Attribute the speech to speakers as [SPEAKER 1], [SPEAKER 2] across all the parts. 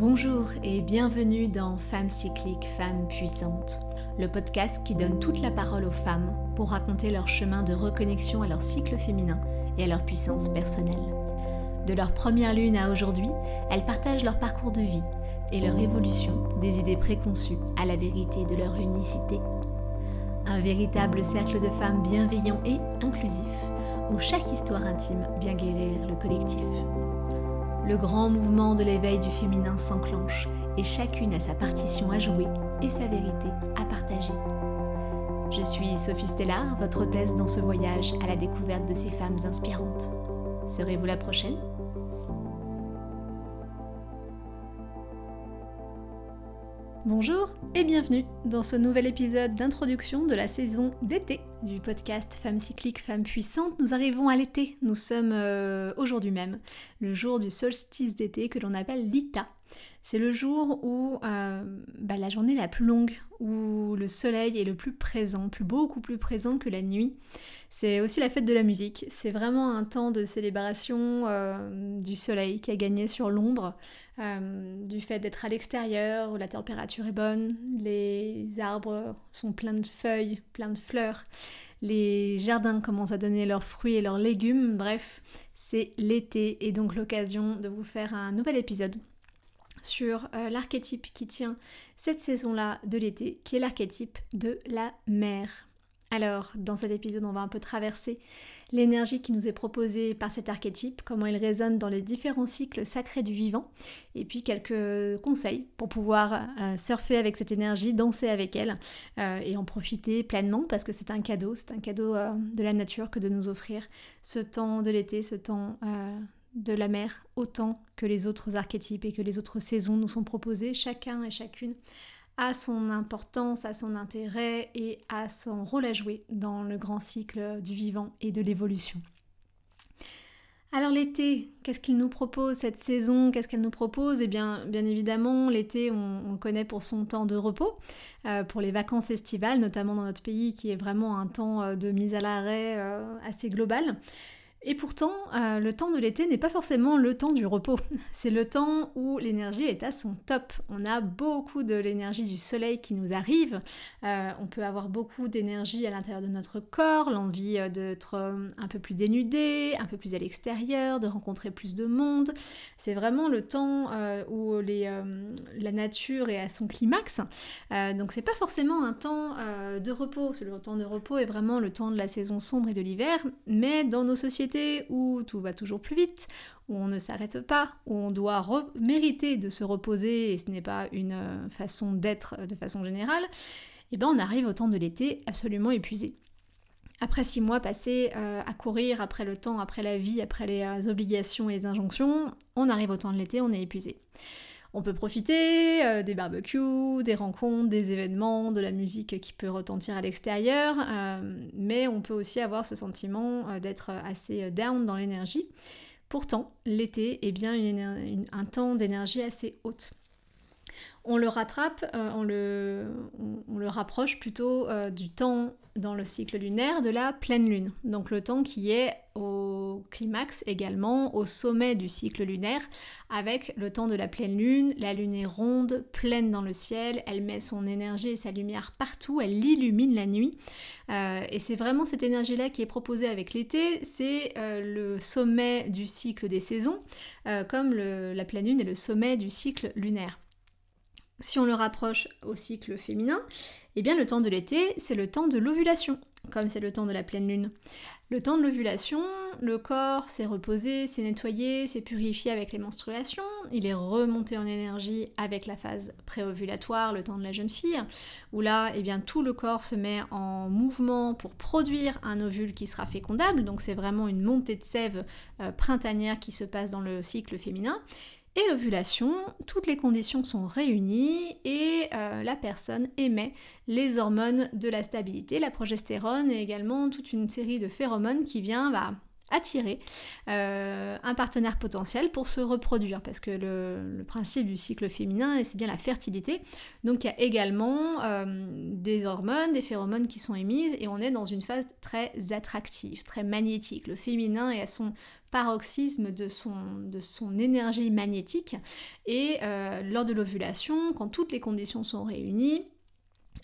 [SPEAKER 1] Bonjour et bienvenue dans Femmes cycliques, Femmes puissantes, le podcast qui donne toute la parole aux femmes pour raconter leur chemin de reconnexion à leur cycle féminin et à leur puissance personnelle. De leur première lune à aujourd'hui, elles partagent leur parcours de vie et leur évolution des idées préconçues à la vérité de leur unicité. Un véritable cercle de femmes bienveillants et inclusifs où chaque histoire intime vient guérir le collectif. Le grand mouvement de l'éveil du féminin s'enclenche et chacune a sa partition à jouer et sa vérité à partager. Je suis Sophie Stellar, votre hôtesse dans ce voyage à la découverte de ces femmes inspirantes. Serez-vous la prochaine? Bonjour et bienvenue dans ce nouvel épisode d'introduction de la saison d'été du podcast Femmes cycliques, Femmes puissantes. Nous arrivons à l'été, nous sommes euh, aujourd'hui même, le jour du solstice d'été que l'on appelle l'Ita. C'est le jour où euh, bah, la journée la plus longue, où le soleil est le plus présent, plus beaucoup plus présent que la nuit. C'est aussi la fête de la musique. C'est vraiment un temps de célébration euh, du soleil qui a gagné sur l'ombre, euh, du fait d'être à l'extérieur où la température est bonne, les arbres sont pleins de feuilles, pleins de fleurs, les jardins commencent à donner leurs fruits et leurs légumes. Bref, c'est l'été et donc l'occasion de vous faire un nouvel épisode sur euh, l'archétype qui tient cette saison-là de l'été, qui est l'archétype de la mer. Alors, dans cet épisode, on va un peu traverser l'énergie qui nous est proposée par cet archétype, comment il résonne dans les différents cycles sacrés du vivant, et puis quelques conseils pour pouvoir euh, surfer avec cette énergie, danser avec elle, euh, et en profiter pleinement, parce que c'est un cadeau, c'est un cadeau de la nature que de nous offrir ce temps de l'été, ce temps de la mer autant que les autres archétypes et que les autres saisons nous sont proposées, chacun et chacune a son importance, a son intérêt et a son rôle à jouer dans le grand cycle du vivant et de l'évolution. Alors l'été, qu'est-ce qu'il nous propose cette saison? Qu'est-ce qu'elle nous propose? Eh bien, bien évidemment, l'été, on, le connaît pour son temps de repos, euh, pour les vacances estivales, notamment dans notre pays, qui est vraiment un temps euh, de mise à l'arrêt euh, assez global. Et pourtant, euh, le temps de l'été n'est pas forcément le temps du repos. C'est le temps où l'énergie est à son top. On a beaucoup de l'énergie du soleil qui nous arrive. Euh, on peut avoir beaucoup d'énergie à l'intérieur de notre corps, l'envie euh, d'être un peu plus dénudé, un peu plus à l'extérieur, de rencontrer plus de monde. C'est vraiment le temps où la nature est à son climax. donc c'est pas forcément un temps de repos. Le temps de repos est vraiment le temps de la saison sombre et de l'hiver. Mais dans nos sociétés, où tout va toujours plus vite, où on ne s'arrête pas, où on doit mériter de se reposer et ce n'est pas une euh, façon d'être de façon générale, et eh ben on arrive au temps de l'été absolument épuisé. Après six mois passés euh, à courir après le temps, après la vie, après les euh, obligations et les injonctions, on arrive au temps de l'été, on est épuisé. On peut profiter euh, des barbecues, des rencontres, des événements, de la musique qui peut retentir à l'extérieur, euh, mais on peut aussi avoir ce sentiment euh, d'être assez down dans l'énergie. Pourtant, l'été est bien un temps d'énergie assez haute. On le rattrape, on, le, on, le, rapproche plutôt du temps dans le cycle lunaire de la pleine lune. Donc le temps qui est au climax également, au sommet du cycle lunaire, avec le temps de la pleine lune. La lune est ronde, pleine dans le ciel, elle met son énergie et sa lumière partout, elle illumine la nuit. Euh, et c'est vraiment cette énergie-là qui est proposée avec l'été, c'est euh, le sommet du cycle des saisons, euh, comme la pleine lune est le sommet du cycle lunaire. Si on le rapproche au cycle féminin, eh bien le temps de l'été, c'est le temps de l'ovulation, comme c'est le temps de la pleine lune. Le temps de l'ovulation, le corps s'est reposé, s'est nettoyé, s'est purifié avec les menstruations, il est remonté en énergie avec la phase préovulatoire, le temps de la jeune fille, où là, eh bien, tout le corps se met en mouvement pour produire un ovule qui sera fécondable, donc c'est vraiment une montée de sève euh, printanière qui se passe dans le cycle féminin. Et l'ovulation, toutes les conditions sont réunies et euh, la personne émet les hormones de la stabilité, la progestérone et également toute une série de phéromones qui vient bah, attirer euh, un partenaire potentiel pour se reproduire. Parce que le, principe du cycle féminin c'est bien la fertilité. Donc il y a également euh, des hormones des phéromones qui sont émises et on est dans une phase très attractive très magnétique. Le féminin est à son paroxysme de son, énergie magnétique. Et euh, lors de l'ovulation, quand toutes les conditions sont réunies,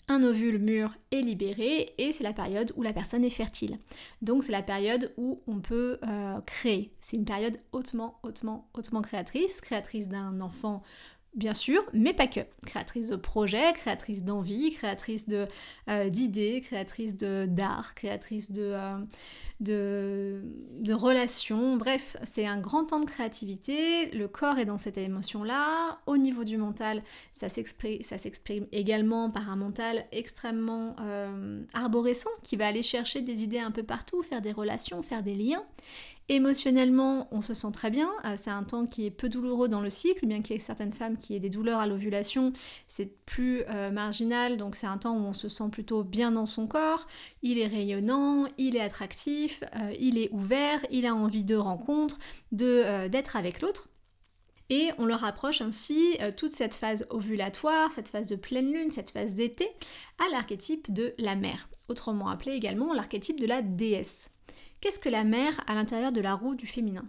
[SPEAKER 1] un ovule mûr est libéré et c'est la période où la personne est fertile. Donc c'est la période où on peut euh, créer. C'est une période hautement, hautement, hautement créatrice, créatrice d'un enfant bien sûr, mais pas que. Créatrice de projets, créatrice d'envie, créatrice euh, d'idées, créatrice de, d'art, créatrice de, euh, de, de, relations. Bref, c'est un grand temps de créativité. Le corps est dans cette émotion-là. Au niveau du mental, ça s'exprime, ça s'exprime également par un mental extrêmement euh, arborescent qui va aller chercher des idées un peu partout, faire des relations, faire des liens. Émotionnellement, on se sent très bien. Euh, c'est un temps qui est peu douloureux dans le cycle, bien qu'il y ait certaines femmes qui aient des douleurs à l'ovulation, c'est plus euh, marginal, donc c'est un temps où on se sent plutôt bien dans son corps. Il est rayonnant, il est attractif, euh, il est ouvert, il a envie de rencontre, de, d'être avec l'autre. Et on leur rapproche ainsi toute cette phase ovulatoire, cette phase de pleine lune, cette phase d'été, à l'archétype de la mère, autrement appelé également l'archétype de la déesse. Qu'est-ce que la mère à l'intérieur de la roue du féminin?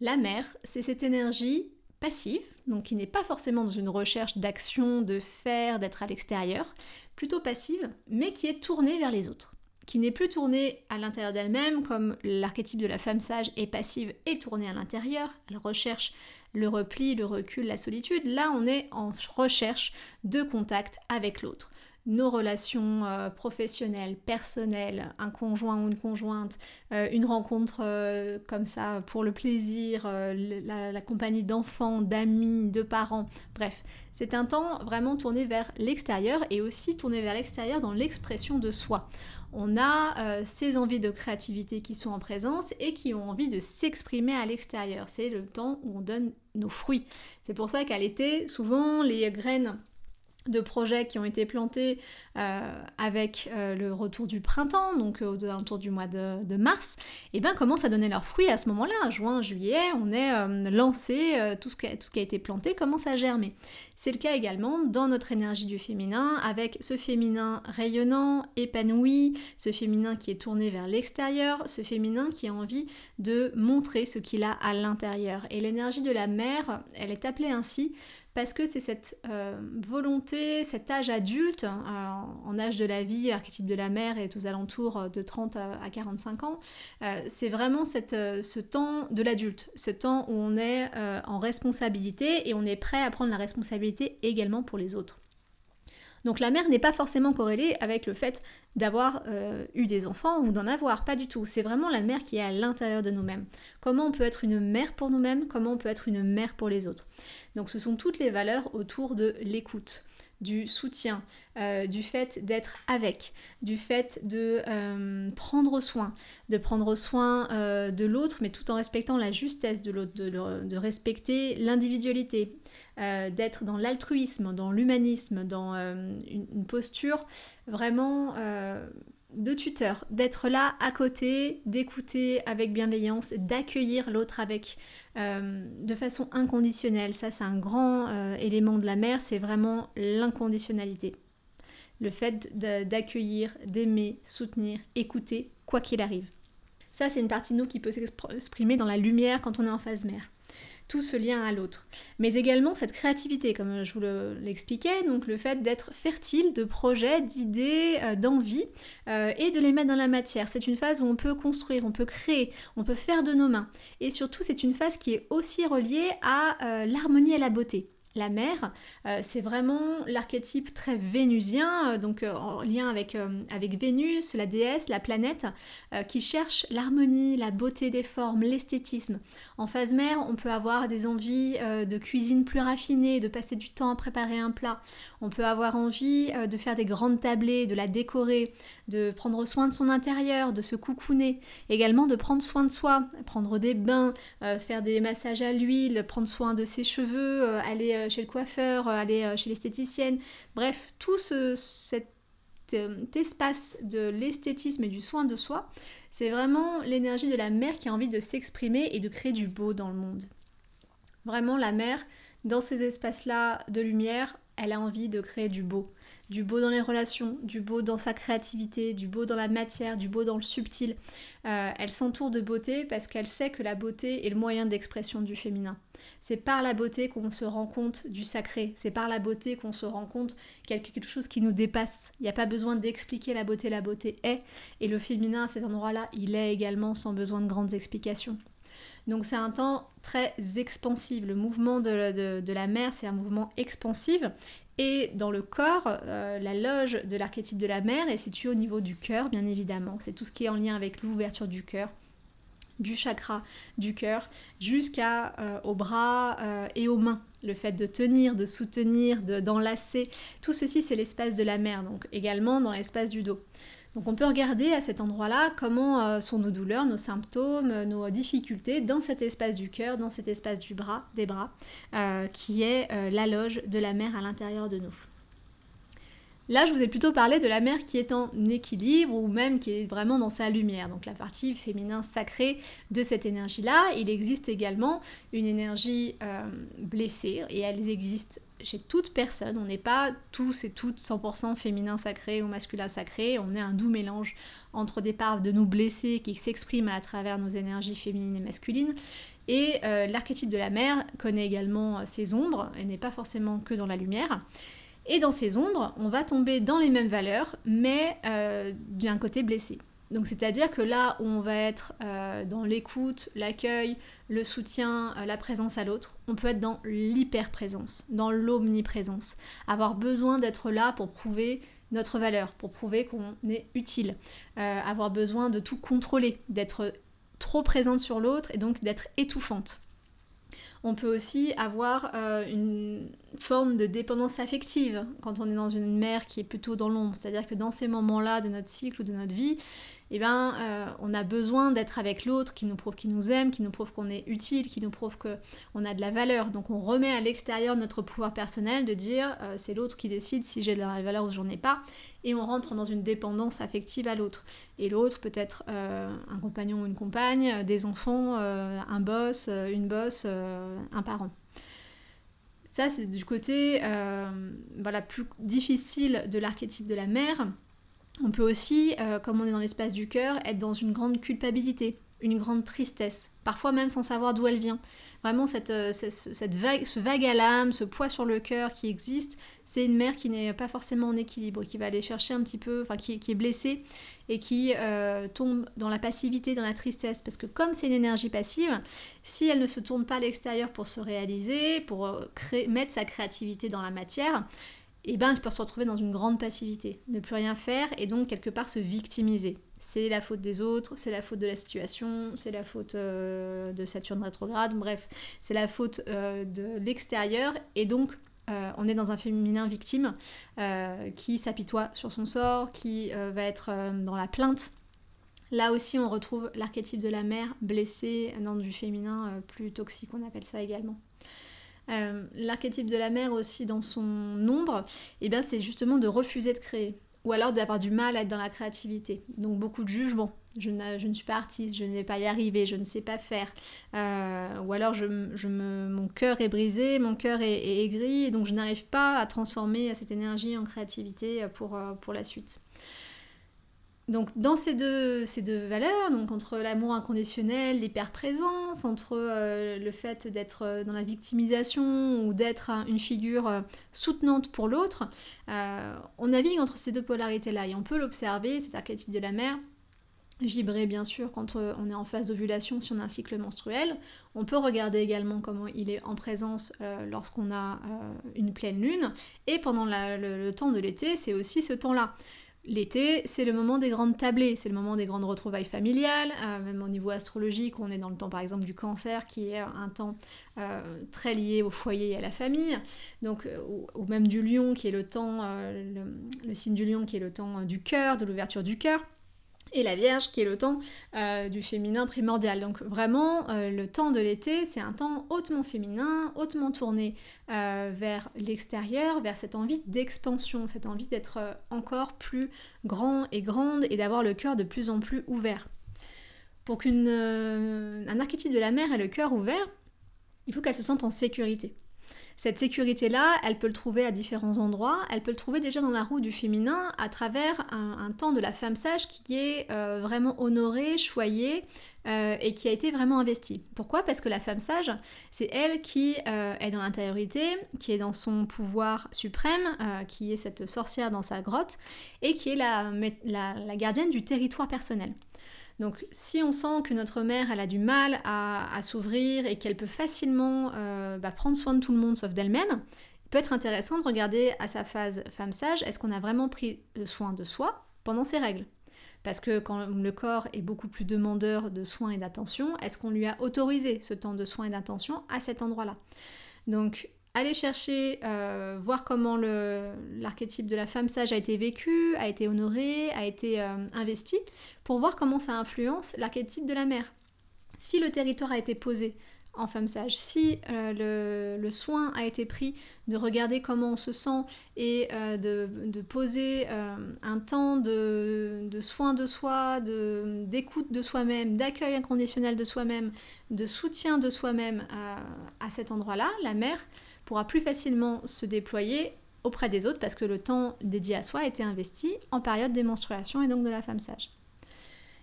[SPEAKER 1] La mère, c'est cette énergie passive, donc qui n'est pas forcément dans une recherche d'action, de faire, d'être à l'extérieur, plutôt passive, mais qui est tournée vers les autres, qui n'est plus tournée à l'intérieur d'elle-même, comme l'archétype de la femme sage est passive et tournée à l'intérieur, elle recherche le repli, le recul, la solitude, là on est en recherche de contact avec l'autre nos relations euh, professionnelles, personnelles, un conjoint ou une conjointe, euh, une rencontre euh, comme ça pour le plaisir, la, compagnie d'enfants, d'amis, de parents, bref, c'est un temps vraiment tourné vers l'extérieur et aussi tourné vers l'extérieur dans l'expression de soi. On a ces envies de créativité qui sont en présence et qui ont envie de s'exprimer à l'extérieur. C'est le temps où on donne nos fruits. C'est pour ça qu'à l'été, souvent les graines de projets qui ont été plantés euh, avec euh, le retour du printemps, donc euh, autour du mois de, mars, et eh bien commencent à donner leurs fruits à ce moment-là. Juin, juillet, on est lancé, tout, ce qui a, tout ce qui a été planté commence à germer. C'est le cas également dans notre énergie du féminin, avec ce féminin rayonnant, épanoui, ce féminin qui est tourné vers l'extérieur, ce féminin qui a envie de montrer ce qu'il a à l'intérieur. Et l'énergie de la mère, elle est appelée ainsi parce que c'est cette euh, volonté, cet âge adulte, euh, en âge de la vie, l'archétype de la mère est aux alentours euh, de 30 à 45 ans, c'est vraiment cette, ce temps de l'adulte, ce temps où on est en responsabilité et on est prêt à prendre la responsabilité également pour les autres. Donc la mère n'est pas forcément corrélée avec le fait d'avoir euh, eu des enfants ou d'en avoir, pas du tout. C'est vraiment la mère qui est à l'intérieur de nous-mêmes. Comment on peut être une mère pour nous-mêmes, comment on peut être une mère pour les autres. Donc ce sont toutes les valeurs autour de l'écoute, du soutien, euh, du fait d'être avec, du fait de euh, prendre soin, de prendre soin de l'autre, mais tout en respectant la justesse de l'autre, de, respecter l'individualité, d'être dans l'altruisme, dans l'humanisme, dans une, posture vraiment euh, de tuteur, d'être là à côté, d'écouter avec bienveillance, d'accueillir l'autre avec euh, de façon inconditionnelle. Ça, c'est un grand euh, élément de la mère, c'est vraiment l'inconditionnalité. Le fait d'accueillir, d'aimer, soutenir, écouter, quoi qu'il arrive. Ça, c'est une partie de nous qui peut s'exprimer dans la lumière quand on est en phase mère tout ce lien à l'autre. Mais également cette créativité, comme je vous l'expliquais, donc le fait d'être fertile de projets, d'idées, euh, d'envies, euh, et de les mettre dans la matière. C'est une phase où on peut construire, on peut créer, on peut faire de nos mains. Et surtout, c'est une phase qui est aussi reliée à euh, l'harmonie et la beauté. La mère, euh, c'est vraiment l'archétype très vénusien, euh, donc euh, en lien avec, avec Vénus, la déesse, la planète, qui cherche l'harmonie, la beauté des formes, l'esthétisme. En phase mère, on peut avoir des envies de cuisine plus raffinée, de passer du temps à préparer un plat. On peut avoir envie de faire des grandes tablées, de la décorer, de prendre soin de son intérieur, de se coucouner. Également de prendre soin de soi, prendre des bains, faire des massages à l'huile, prendre soin de ses cheveux, aller euh, chez le coiffeur, euh, aller euh, chez l'esthéticienne. Bref, tout cet espace de l'esthétisme et du soin de soi, c'est vraiment l'énergie de la mère qui a envie de s'exprimer et de créer du beau dans le monde. Vraiment, la mère, dans ces espaces-là de lumière, elle a envie de créer du beau. Du beau dans les relations, du beau dans sa créativité, du beau dans la matière, du beau dans le subtil. Euh, elle s'entoure de beauté parce qu'elle sait que la beauté est le moyen d'expression du féminin. C'est par la beauté qu'on se rend compte du sacré, c'est par la beauté qu'on se rend compte qu'il y a quelque chose qui nous dépasse. Il n'y a pas besoin d'expliquer la beauté, la beauté est. Et le féminin à cet endroit-là, il est également sans besoin de grandes explications. Donc c'est un temps très expansif. Le mouvement de, la mer, c'est un mouvement expansif. Et dans le corps, euh, la loge de l'archétype de la mer est située au niveau du cœur, bien évidemment. C'est tout ce qui est en lien avec l'ouverture du cœur, du chakra du cœur, jusqu'à euh, bras euh, et aux mains. Le fait de tenir, de soutenir, d'enlacer, tout ceci c'est l'espace de la mer, donc également dans l'espace du dos. Donc on peut regarder à cet endroit-là comment euh, sont nos douleurs, nos symptômes, nos difficultés dans cet espace du cœur, dans cet espace du bras, des bras, euh, qui est euh, la loge de la mer à l'intérieur de nous. Là, je vous ai plutôt parlé de la mer qui est en équilibre ou même qui est vraiment dans sa lumière, donc la partie féminin sacrée de cette énergie-là. Il existe également une énergie blessée et elles existent chez toute personne. On n'est pas tous et toutes 100% féminin sacré ou masculin sacré. On est un doux mélange entre des parts de nous blessés qui s'expriment à travers nos énergies féminines et masculines. Et euh, l'archétype de la mère connaît également euh, ses ombres et n'est pas forcément que dans la lumière. Et dans ces ombres, on va tomber dans les mêmes valeurs, mais euh, d'un côté blessé. Donc c'est-à-dire que là où on va être euh, dans l'écoute, l'accueil, le soutien, euh, la présence à l'autre, on peut être dans l'hyper-présence, dans l'omniprésence. Avoir besoin d'être là pour prouver notre valeur, pour prouver qu'on est utile. Avoir besoin de tout contrôler, d'être trop présente sur l'autre et donc d'être étouffante. On peut aussi avoir une forme de dépendance affective quand on est dans une mer qui est plutôt dans l'ombre. C'est-à-dire que dans ces moments-là de notre cycle ou de notre vie, eh euh, on a besoin d'être avec l'autre qui nous prouve qu'il nous aime, qui nous prouve qu'on est utile, qui nous prouve qu'on a de la valeur. Donc on remet à l'extérieur notre pouvoir personnel de dire euh, c'est l'autre qui décide si j'ai de la valeur ou j'en ai pas. Et on rentre dans une dépendance affective à l'autre. Et l'autre peut être euh, un compagnon ou une compagne, des enfants, un boss, une boss, un parent. Ça, c'est du côté voilà, plus difficile de l'archétype de la mère. On peut aussi, euh, comme on est dans l'espace du cœur, être dans une grande culpabilité, une grande tristesse, parfois même sans savoir d'où elle vient. Vraiment, euh, cette, vague, ce vague à l'âme, ce poids sur le cœur qui existe, c'est une mère qui n'est pas forcément en équilibre, qui va aller chercher un petit peu, enfin qui, est blessée et qui euh, tombe dans la passivité, dans la tristesse. Parce que comme c'est une énergie passive, si elle ne se tourne pas à l'extérieur pour se réaliser, pour mettre sa créativité dans la matière, et eh ben tu peux se retrouver dans une grande passivité, ne plus rien faire et donc quelque part se victimiser. C'est la faute des autres, c'est la faute de la situation, c'est la faute euh, de Saturne rétrograde, bref, c'est la faute euh, de l'extérieur et donc euh, on est dans un féminin victime qui s'apitoie sur son sort, qui va être dans la plainte. Là aussi, on retrouve l'archétype de la mère blessée dans du féminin plus toxique, on appelle ça également. Euh, l'archétype de la mère aussi dans son ombre, et eh bien c'est justement de refuser de créer ou alors d'avoir du mal à être dans la créativité. Donc beaucoup de jugements. Je, ne suis pas artiste, je ne vais pas y arriver, je ne sais pas faire. Euh, ou alors mon cœur est brisé, mon cœur est, est, aigri, donc je n'arrive pas à transformer cette énergie en créativité pour, euh, pour la suite. Donc dans ces deux, valeurs, donc entre l'amour inconditionnel, l'hyper-présence, entre euh, le fait d'être euh, dans la victimisation ou d'être une figure euh, soutenante pour l'autre, on navigue entre ces deux polarités-là et on peut l'observer, cet archétype de la mère, vibrer bien sûr quand on est en phase d'ovulation si on a un cycle menstruel. On peut regarder également comment il est en présence lorsqu'on a une pleine lune. Et pendant le, temps de l'été, c'est aussi ce temps-là. L'été, c'est le moment des grandes tablées, c'est le moment des grandes retrouvailles familiales, euh, même au niveau astrologique, on est dans le temps par exemple du cancer qui est un temps euh, très lié au foyer et à la famille, donc, euh, ou, même du lion qui est le temps, le, signe du lion qui est le temps du cœur, de l'ouverture du cœur et la Vierge qui est le temps euh, du féminin primordial. Donc vraiment, euh, le temps de l'été, c'est un temps hautement féminin, hautement tourné euh, vers l'extérieur, vers cette envie d'expansion, cette envie d'être encore plus grand et grande et d'avoir le cœur de plus en plus ouvert. Pour qu'un archétype de la mère ait le cœur ouvert, il faut qu'elle se sente en sécurité. Cette sécurité-là, elle peut le trouver à différents endroits. Elle peut le trouver déjà dans la roue du féminin à travers un, temps de la femme sage qui est euh, vraiment honoré, choyé, euh, et qui a été vraiment investi. Pourquoi? Parce que la femme sage, c'est elle qui euh, est dans l'intériorité, qui est dans son pouvoir suprême, qui est cette sorcière dans sa grotte, et qui est la gardienne du territoire personnel. Donc si on sent que notre mère, elle a du mal à, s'ouvrir et qu'elle peut facilement euh, bah, prendre soin de tout le monde sauf d'elle-même, il peut être intéressant de regarder à sa phase femme sage, est-ce qu'on a vraiment pris le soin de soi pendant ses règles? Parce que quand le corps est beaucoup plus demandeur de soins et d'attention, est-ce qu'on lui a autorisé ce temps de soins et d'attention à cet endroit-là? Aller chercher, euh, voir comment l'archétype de la femme sage a été vécu, a été honoré, a été euh, investi, pour voir comment ça influence l'archétype de la mère. Si le territoire a été posé en femme sage, si euh, le, soin a été pris de regarder comment on se sent et de, poser un temps de, de, soin de soi, d'écoute de, soi-même, d'accueil inconditionnel de soi-même, de soutien de soi-même à cet endroit-là, la mère pourra plus facilement se déployer auprès des autres parce que le temps dédié à soi a été investi en période des menstruations et donc de la femme sage.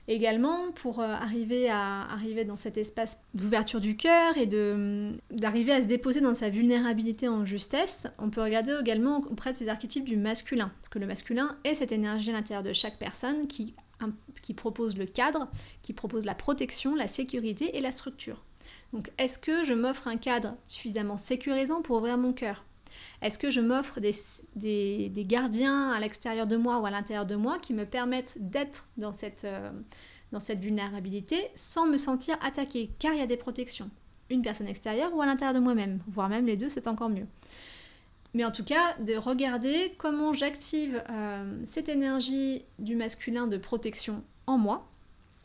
[SPEAKER 1] Également, pour euh, arriver, à, arriver dans cet espace d'ouverture du cœur et d'arriver à se déposer dans sa vulnérabilité en justesse, on peut regarder également auprès de ces archétypes du masculin. Parce que le masculin est cette énergie à l'intérieur de chaque personne qui, qui propose le cadre, qui propose la protection, la sécurité et la structure. Donc est-ce que je m'offre un cadre suffisamment sécurisant pour ouvrir mon cœur? Est-ce que je m'offre des, gardiens à l'extérieur de moi ou à l'intérieur de moi qui me permettent d'être dans cette, euh, vulnérabilité sans me sentir attaquée? Car il y a des protections. Une personne extérieure ou à l'intérieur de moi-même, voire même les deux, c'est encore mieux. Mais en tout cas, de regarder comment j'active euh, cette énergie du masculin de protection en moi,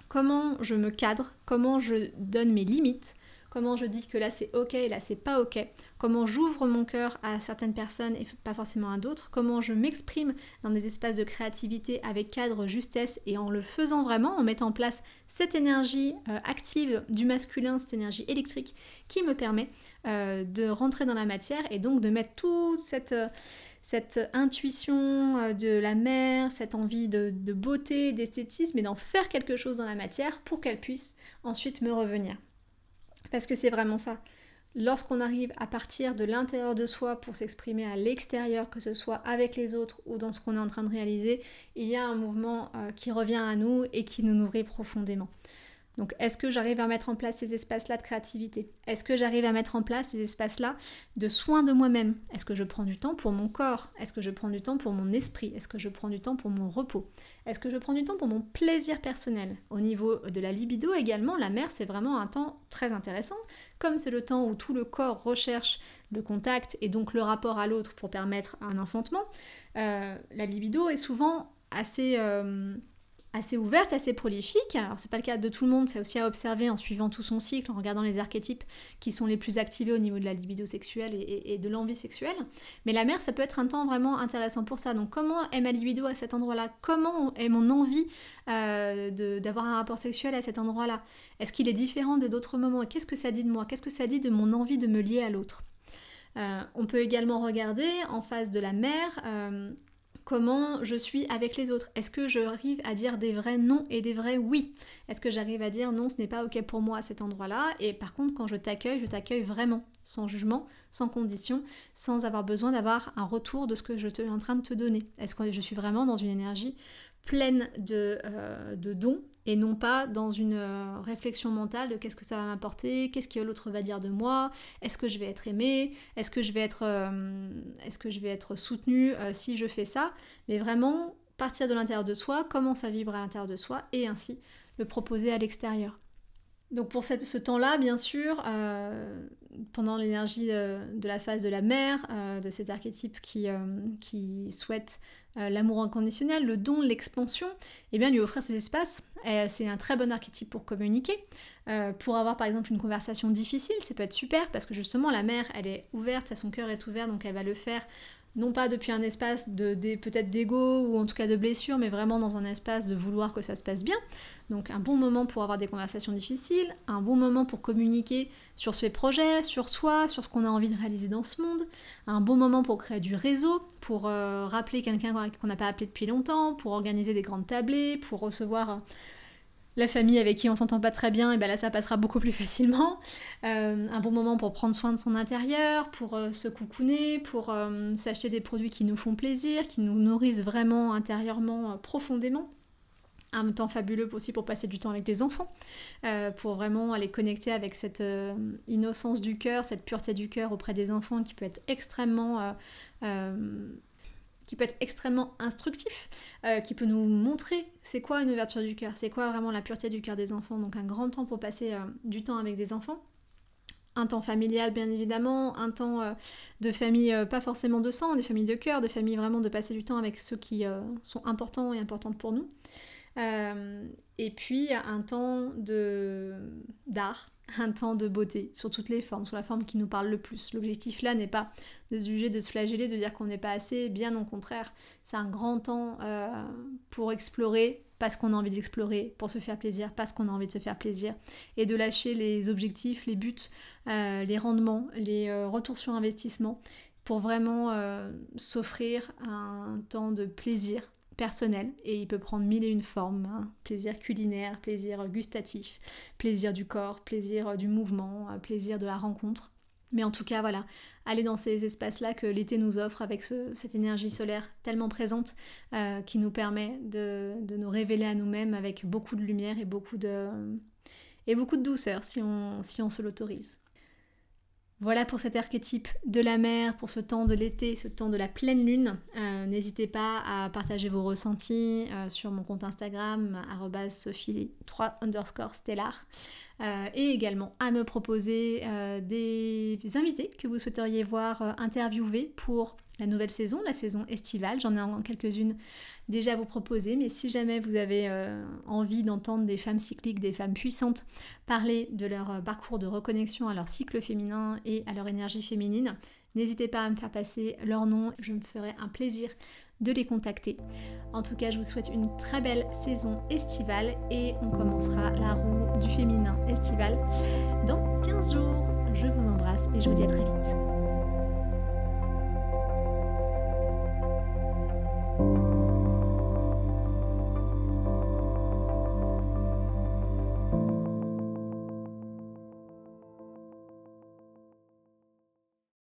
[SPEAKER 1] comment je me cadre, comment je donne mes limites, comment je dis que là c'est ok et là c'est pas ok, comment j'ouvre mon cœur à certaines personnes et pas forcément à d'autres, comment je m'exprime dans des espaces de créativité avec cadre, justesse et en le faisant vraiment, en mettant en place cette énergie euh, active du masculin, cette énergie électrique qui me permet euh, de rentrer dans la matière et donc de mettre toute cette... cette intuition euh, de la mère, cette envie de beauté, d'esthétisme, et d'en faire quelque chose dans la matière pour qu'elle puisse ensuite me revenir. Parce que c'est vraiment ça. Lorsqu'on arrive à partir de l'intérieur de soi pour s'exprimer à l'extérieur, que ce soit avec les autres ou dans ce qu'on est en train de réaliser, il y a un mouvement euh, qui revient à nous et qui nous nourrit profondément. Donc est-ce que j'arrive à mettre en place ces espaces-là de créativité? Est-ce que j'arrive à mettre en place ces espaces-là de soins de moi-même? Est-ce que je prends du temps pour mon corps? Est-ce que je prends du temps pour mon esprit? Est-ce que je prends du temps pour mon repos? Est-ce que je prends du temps pour mon plaisir personnel? Au niveau de la libido également, la mer c'est vraiment un temps très intéressant, comme c'est le temps où tout le corps recherche le contact et donc le rapport à l'autre pour permettre un enfantement. Euh, la libido est souvent assez... Euh, assez ouverte, assez prolifique. Alors c'est pas le cas de tout le monde, c'est aussi à observer en suivant tout son cycle, en regardant les archétypes qui sont les plus activés au niveau de la libido sexuelle et, de l'envie sexuelle. Mais la mère, ça peut être un temps vraiment intéressant pour ça. Donc comment est ma libido à cet endroit-là? Comment est mon envie euh, d'avoir un rapport sexuel à cet endroit-là? Est-ce qu'il est différent de d'autres moments? Qu'est-ce que ça dit de moi? Qu'est-ce que ça dit de mon envie de me lier à l'autre? Euh, On peut également regarder en face de la mère. Euh, comment je suis avec les autres. Est-ce que j'arrive à dire des vrais non et des vrais oui? Est-ce que j'arrive à dire non, ce n'est pas ok pour moi à cet endroit-là? Et par contre, quand je t'accueille, je t'accueille vraiment, sans jugement, sans condition, sans avoir besoin d'avoir un retour de ce que je suis en train de te donner. Est-ce que je suis vraiment dans une énergie pleine de, euh, de dons et non pas dans une euh, réflexion mentale de qu'est-ce que ça va m'apporter, qu'est-ce que l'autre va dire de moi, est-ce que je vais être aimée, est-ce que je vais être, euh, est-ce que je vais être soutenue si je fais ça, mais vraiment partir de l'intérieur de soi, comment ça vibre à l'intérieur de soi et ainsi le proposer à l'extérieur. Donc pour ce temps-là, bien sûr, pendant l'énergie de, la phase de la mère, de cet archétype qui, souhaite euh, l'amour inconditionnel, le don, l'expansion, eh bien lui offrir ces espaces, c'est un très bon archétype pour communiquer. Euh, pour avoir par exemple une conversation difficile, ça peut être super parce que justement la mère, elle est ouverte, son cœur est ouvert, donc elle va le faire non pas depuis un espace de, peut-être d'ego ou en tout cas de blessure, mais vraiment dans un espace de vouloir que ça se passe bien. Donc un bon moment pour avoir des conversations difficiles, un bon moment pour communiquer sur ses projets, sur soi, sur ce qu'on a envie de réaliser dans ce monde, un bon moment pour créer du réseau, pour euh, rappeler quelqu'un qu'on n'a pas appelé depuis longtemps, pour organiser des grandes tablées, pour recevoir la famille avec qui on s'entend pas très bien, et ben là ça passera beaucoup plus facilement. Euh, un bon moment pour prendre soin de son intérieur, pour euh, se coucouner, pour euh, s'acheter des produits qui nous font plaisir, qui nous nourrissent vraiment intérieurement profondément. Un temps fabuleux aussi pour passer du temps avec des enfants, pour vraiment aller connecter avec cette innocence du cœur, cette pureté du cœur auprès des enfants qui peut être extrêmement qui peut être extrêmement instructif, euh, qui peut nous montrer c'est quoi une ouverture du cœur, c'est quoi vraiment la pureté du cœur des enfants. Donc un grand temps pour passer euh, du temps avec des enfants. Un temps familial bien évidemment, un temps euh, de famille pas forcément de sang, des familles de cœur, de famille vraiment de passer du temps avec ceux qui sont importants et importantes pour nous. et puis un temps de d'art, un temps de beauté sur toutes les formes, sur la forme qui nous parle le plus. L'objectif là n'est pas de se juger, de se flageller, de dire qu'on n'est pas assez, bien au contraire. C'est un grand temps euh, pour explorer parce qu'on a envie d'explorer, pour se faire plaisir, parce qu'on a envie de se faire plaisir, et de lâcher les objectifs, les buts, euh, les rendements, les euh, retours sur investissement, pour vraiment s'offrir un temps de plaisir et il peut prendre mille et une formes. Hein. Plaisir culinaire, plaisir gustatif, plaisir du corps, plaisir euh, du mouvement, euh, plaisir de la rencontre. Mais en tout cas, voilà, aller dans ces espaces-là que l'été nous offre avec cette énergie solaire tellement présente euh, qui nous permet de, nous révéler à nous-mêmes avec beaucoup de lumière et beaucoup de, douceur si on se l'autorise. Voilà pour cet archétype de la mer, pour ce temps de l'été, ce temps de la pleine lune. Euh, n'hésitez pas à partager vos ressentis euh, sur mon compte Instagram, sophie3 underscore stellar. Euh, et également à me proposer des invités que vous souhaiteriez voir interviewer pour la nouvelle saison, la saison estivale. J'en ai quelques-unes déjà à vous proposer, mais si jamais vous avez euh, envie d'entendre des femmes cycliques, des femmes puissantes parler de leur euh, parcours de reconnexion à leur cycle féminin et à leur énergie féminine, n'hésitez pas à me faire passer leur nom, je me ferai un plaisir de les contacter. En tout cas, je vous souhaite une très belle saison estivale et on commencera la roue du féminin estival dans 15 jours. Je vous embrasse et je vous dis à très vite.